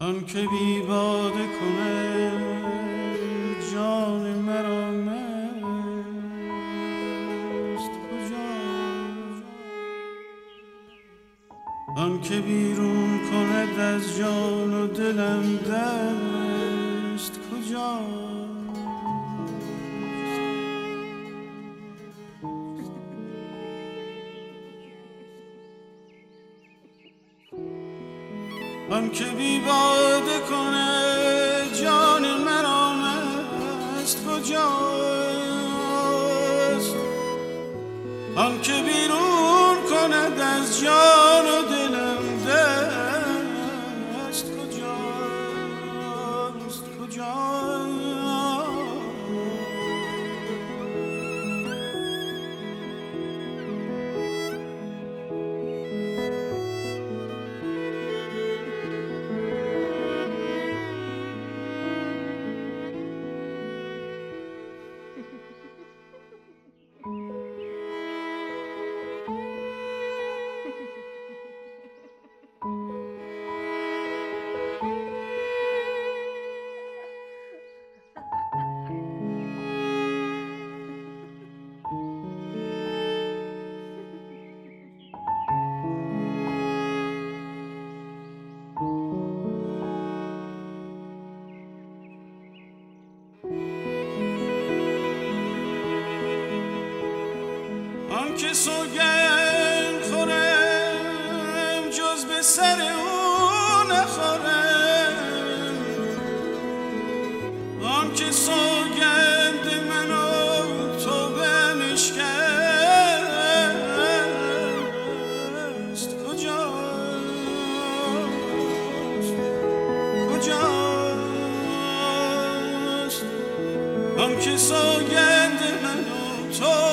که بی باده کنه جان مرا مست. کجا؟ آن که بیرون کند از جان و دلم دست. کجا؟ آن که بی باده کنه جان مرا مست کجاست؟ آن که بیرون کند از جان و دلم که سوگند خورم جز به سر او نخورم. آن که سوگند من و تو بمشکست کجاست؟ کجاست؟ آن که سوگند من و تو